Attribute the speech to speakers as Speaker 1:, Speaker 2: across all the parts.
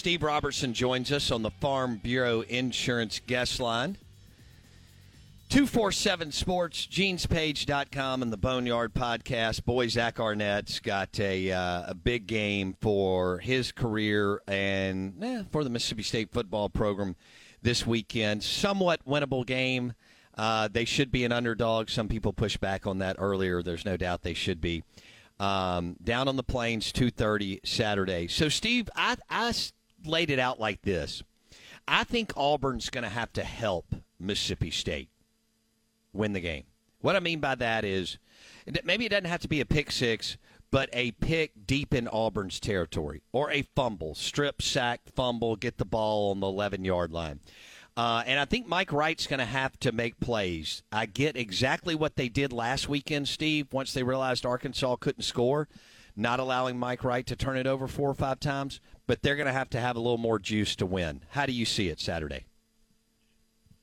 Speaker 1: Steve Robertson joins us on the Farm Bureau Insurance guest line. 247 Sports, genespage.com, and the Boneyard Podcast. Boy, Zach Arnett's got a, uh, a big game for his career and eh, for the Mississippi State football program this weekend. Somewhat winnable game. Uh, they should be an underdog. Some people push back on that earlier. There's no doubt they should be. Um, down on the plains, 2.30 Saturday. So, Steve, I, I laid it out like this. I think Auburn's going to have to help Mississippi State win the game. What I mean by that is maybe it doesn't have to be a pick six, but a pick deep in Auburn's territory or a fumble, strip, sack, fumble, get the ball on the 11 yard line. Uh, and I think Mike Wright's going to have to make plays. I get exactly what they did last weekend, Steve, once they realized Arkansas couldn't score, not allowing Mike Wright to turn it over four or five times, but they're going to have to have a little more juice to win. How do you see it Saturday?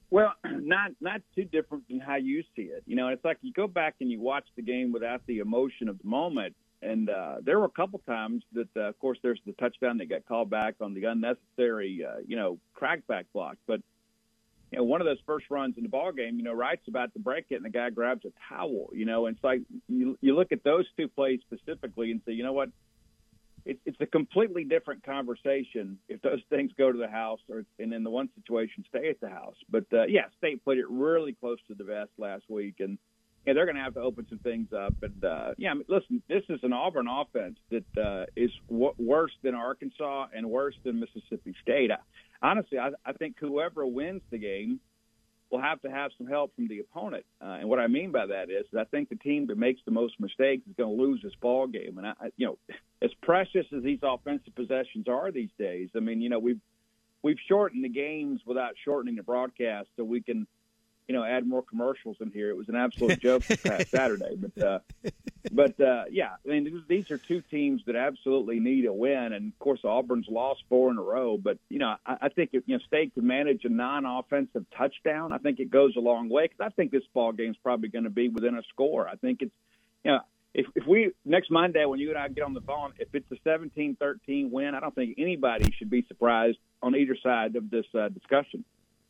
Speaker 2: Well, not not too different than how you see it. You know, it's like you go back and you watch the game without the emotion of the moment. And uh, there were a couple times that, uh, of course, there's the touchdown that got called back on the unnecessary, uh, you know, crackback block. But you know, one of those first runs in the ball game, you know, Wright's about to break it, and the guy grabs a towel. You know, and it's like you you look at those two plays specifically and say, you know what, it, it's a completely different conversation if those things go to the house, or and in the one situation stay at the house. But uh, yeah, State put it really close to the vest last week, and yeah, they're going to have to open some things up. And uh, yeah, I mean, listen, this is an Auburn offense that uh, is w- worse than Arkansas and worse than Mississippi State. I, honestly, I, I think whoever wins the game will have to have some help from the opponent. Uh, and what I mean by that is, I think the team that makes the most mistakes is going to lose this ball game. And I, you know, as precious as these offensive possessions are these days, I mean, you know, we've we've shortened the games without shortening the broadcast, so we can you know, add more commercials in here. It was an absolute joke this past Saturday, but uh, but uh, yeah, I mean, these are two teams that absolutely need a win, and of course, Auburn's lost four in a row. But you know, I, I think if you know State can manage a non-offensive touchdown, I think it goes a long way. Because I think this ball game's probably going to be within a score. I think it's you know. If, if we next Monday when you and I get on the phone, if it's a 17-13 win, I don't think anybody should be surprised on either side of this uh, discussion.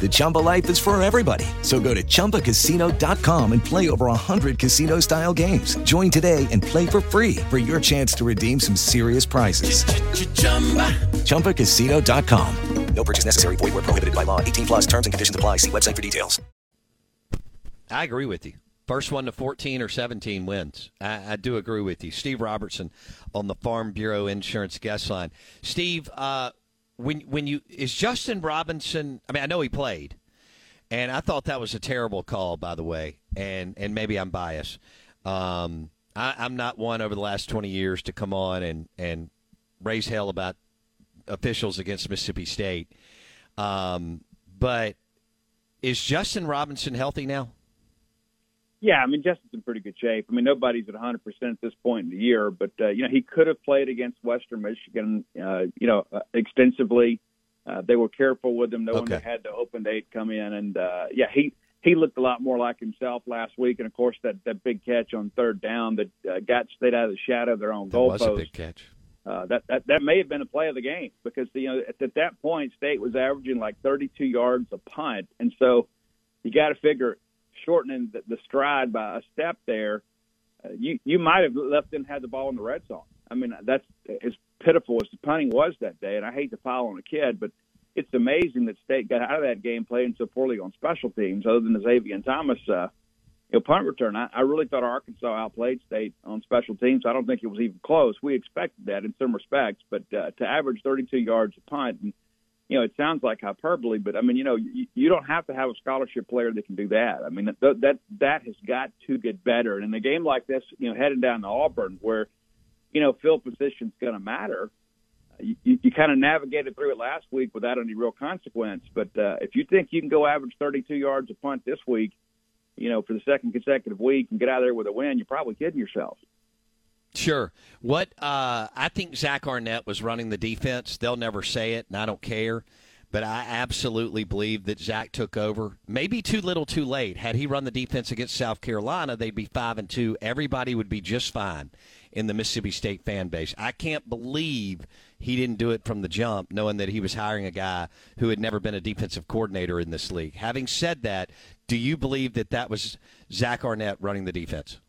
Speaker 3: The Chumba life is for everybody. So go to ChumbaCasino.com and play over 100 casino style games. Join today and play for free for your chance to redeem some serious prizes. ChumbaCasino.com.
Speaker 4: No purchase necessary. Void where prohibited by law. 18 plus terms and conditions apply. See website for details.
Speaker 1: I agree with you. First one to 14 or 17 wins. I, I do agree with you. Steve Robertson on the Farm Bureau Insurance guest line. Steve, uh, when when you is Justin Robinson? I mean, I know he played, and I thought that was a terrible call, by the way. And and maybe I'm biased. Um, I, I'm not one over the last 20 years to come on and and raise hell about officials against Mississippi State. Um, but is Justin Robinson healthy now?
Speaker 2: Yeah, I mean Justin's in pretty good shape. I mean nobody's at 100 percent at this point in the year, but uh, you know he could have played against Western Michigan, uh, you know, uh, extensively. Uh, they were careful with him, knowing
Speaker 1: Okay.
Speaker 2: they had the open date come in, and uh, yeah, he he looked a lot more like himself last week. And of course that that big catch on third down that uh, got State out of the shadow of their own
Speaker 1: That was a big catch.
Speaker 2: Uh, that, that that may have been a play of the game because you know at, at that point State was averaging like 32 yards a punt, and so you got to figure shortening the, the stride by a step there. Uh, you you might have left them had the ball in the red zone. I mean that's as pitiful as the punting was that day, and I hate to pile on a kid, but it's amazing that State got out of that game playing so poorly on special teams, other than Zavion Thomas. Uh, you know, punt return. I, I really thought Arkansas outplayed State on special teams. I don't think it was even close. We expected that in some respects, but uh, to average 32 yards a punt, and you know, it sounds like hyperbole, but I mean, you know, you, you don't have to have a scholarship player that can do that. I mean, that that that has got to get better. And in a game like this, you know, heading down to Auburn, where you know field position's going to matter. You, you, you kind of navigated through it last week without any real consequence. But uh, if you think you can go average 32 yards a punt this week, you know, for the second consecutive week and get out of there with a win, you're probably kidding yourself.
Speaker 1: Sure. What uh, I think Zach Arnett was running the defense. They'll never say it, and I don't care. But I absolutely believe that Zach took over. Maybe too little, too late. Had he run the defense against South Carolina, they'd be five and two. Everybody would be just fine in the Mississippi State fan base. I can't believe he didn't do it from the jump, knowing that he was hiring a guy who had never been a defensive coordinator in this league. Having said that, do you believe that that was Zach Arnett running the defense?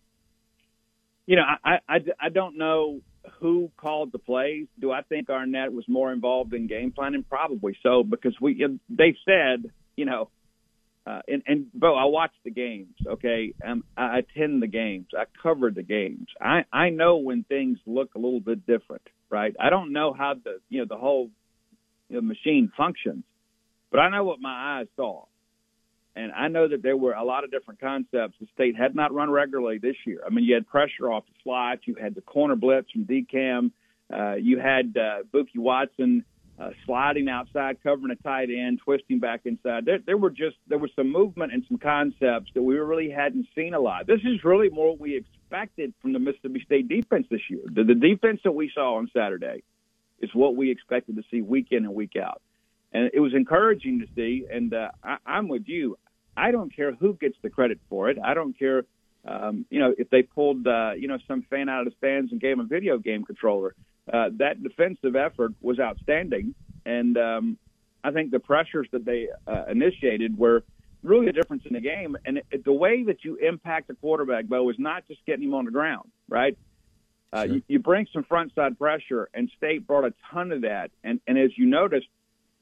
Speaker 2: You know, I, I, I don't know who called the plays. Do I think Arnett was more involved in game planning? Probably so, because we they said, you know, uh, and and Bo, I watch the games. Okay, um, I attend the games. I cover the games. I I know when things look a little bit different, right? I don't know how the you know the whole you know, machine functions, but I know what my eyes saw. And I know that there were a lot of different concepts the state had not run regularly this year. I mean, you had pressure off the slot, you had the corner blitz from DCAM, uh, you had uh, Watson uh, sliding outside, covering a tight end, twisting back inside. There, there were just there was some movement and some concepts that we really hadn't seen a lot. This is really more what we expected from the Mississippi State defense this year. The, the defense that we saw on Saturday is what we expected to see week in and week out. And it was encouraging to see. And uh, I, I'm with you. I don't care who gets the credit for it. I don't care, um, you know, if they pulled, uh, you know, some fan out of the stands and gave him a video game controller. Uh, that defensive effort was outstanding, and um, I think the pressures that they uh, initiated were really the difference in the game. And it, the way that you impact a quarterback, Bo, is not just getting him on the ground, right? Uh, you, you bring some front side pressure, and State brought a ton of that. And, and as you noticed,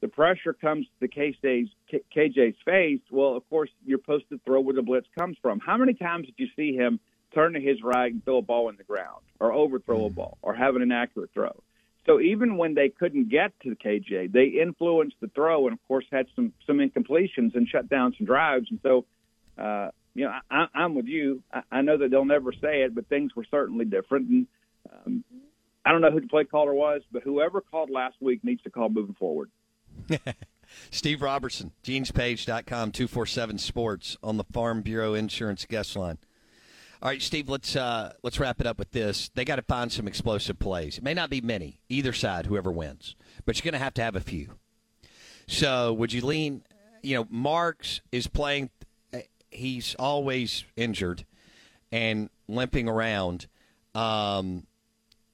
Speaker 2: the pressure comes to KJ's, KJ's face. Well, of course, you're supposed to throw where the blitz comes from. How many times did you see him turn to his right and throw a ball in the ground, or overthrow a ball, or have an inaccurate throw? So even when they couldn't get to the KJ, they influenced the throw, and of course had some some incompletions and shut down some drives. And so, uh, you know, I, I'm with you. I, I know that they'll never say it, but things were certainly different. And um, I don't know who the play caller was, but whoever called last week needs to call moving forward.
Speaker 1: Steve Robertson, genespage.com, 247 Sports on the Farm Bureau Insurance guest line. All right, Steve, let's uh, let's wrap it up with this. They got to find some explosive plays. It may not be many, either side, whoever wins, but you're going to have to have a few. So, would you lean? You know, Marks is playing. He's always injured and limping around. Um,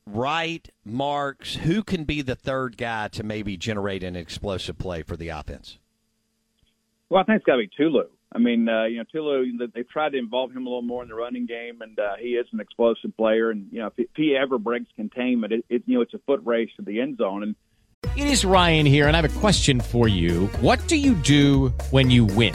Speaker 1: Wright, Marks, who can be the third guy to maybe generate an explosive play for the offense?
Speaker 2: Well, I think it's got to be Tulu. I mean, uh, you know, Tulu, they've tried to involve him a little more in the running game, and uh, he is an explosive player. And, you know, if, if he ever breaks containment, it, it, you know, it's a foot race to the end zone. And
Speaker 5: It is Ryan here, and I have a question for you. What do you do when you win?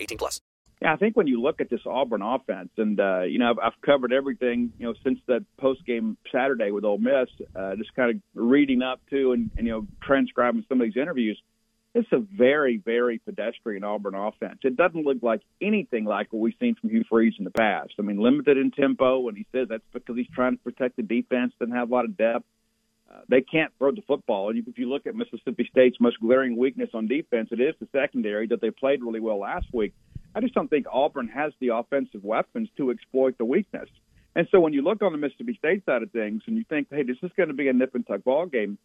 Speaker 4: 18 plus.
Speaker 2: Yeah, I think when you look at this Auburn offense, and uh, you know, I've, I've covered everything, you know, since that post game Saturday with Ole Miss, uh, just kind of reading up to and, and you know, transcribing some of these interviews. It's a very, very pedestrian Auburn offense. It doesn't look like anything like what we've seen from Hugh Freeze in the past. I mean, limited in tempo, and he says that's because he's trying to protect the defense, doesn't have a lot of depth. They can't throw the football. And if you look at Mississippi State's most glaring weakness on defense, it is the secondary that they played really well last week. I just don't think Auburn has the offensive weapons to exploit the weakness. And so when you look on the Mississippi State side of things and you think, hey, this is going to be a nip and tuck ball game,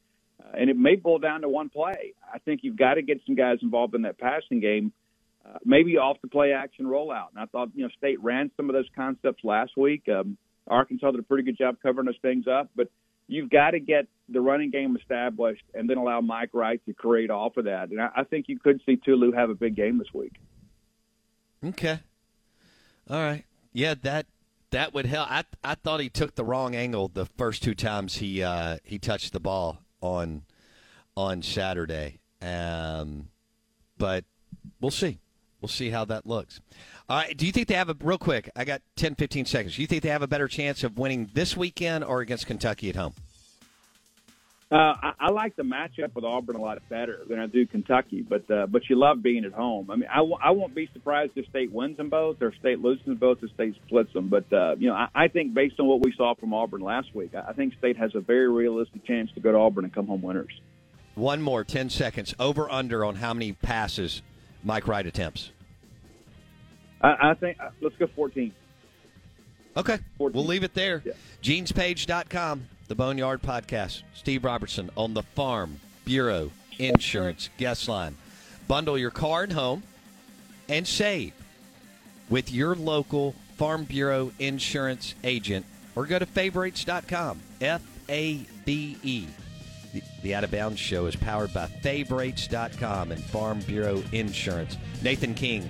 Speaker 2: uh, and it may boil down to one play. I think you've got to get some guys involved in that passing game, uh, maybe off the play action rollout. And I thought, you know, State ran some of those concepts last week. Um, Arkansas did a pretty good job covering those things up, but you've got to get the running game established and then allow Mike Wright to create off of that. And I, I think you could see Tulu have a big game this week.
Speaker 1: Okay. All right. Yeah, that that would help. I I thought he took the wrong angle the first two times he uh, he touched the ball on on Saturday. Um, but we'll see. We'll see how that looks. Right. Do you think they have a real quick? I got 10, 15 seconds. Do you think they have a better chance of winning this weekend or against Kentucky at home?
Speaker 2: Uh, I, I like the matchup with Auburn a lot better than I do Kentucky, but uh, but you love being at home. I mean, I w- I won't be surprised if State wins them both, or if State loses them both, or State splits them. But uh, you know, I, I think based on what we saw from Auburn last week, I think State has a very realistic chance to go to Auburn and come home winners.
Speaker 1: One more, ten seconds. Over under on how many passes Mike Wright attempts.
Speaker 2: I, I think uh, let's go fourteen.
Speaker 1: Okay,
Speaker 2: 14.
Speaker 1: we'll leave it there.
Speaker 2: Yeah.
Speaker 1: GenesPage.com, the Boneyard Podcast. Steve Robertson on the Farm Bureau Insurance Guest Line. Bundle your car and home and save with your local Farm Bureau Insurance agent or go to favorites.com. F A B E. The, the Out of Bounds show is powered by favorites.com and Farm Bureau Insurance. Nathan King,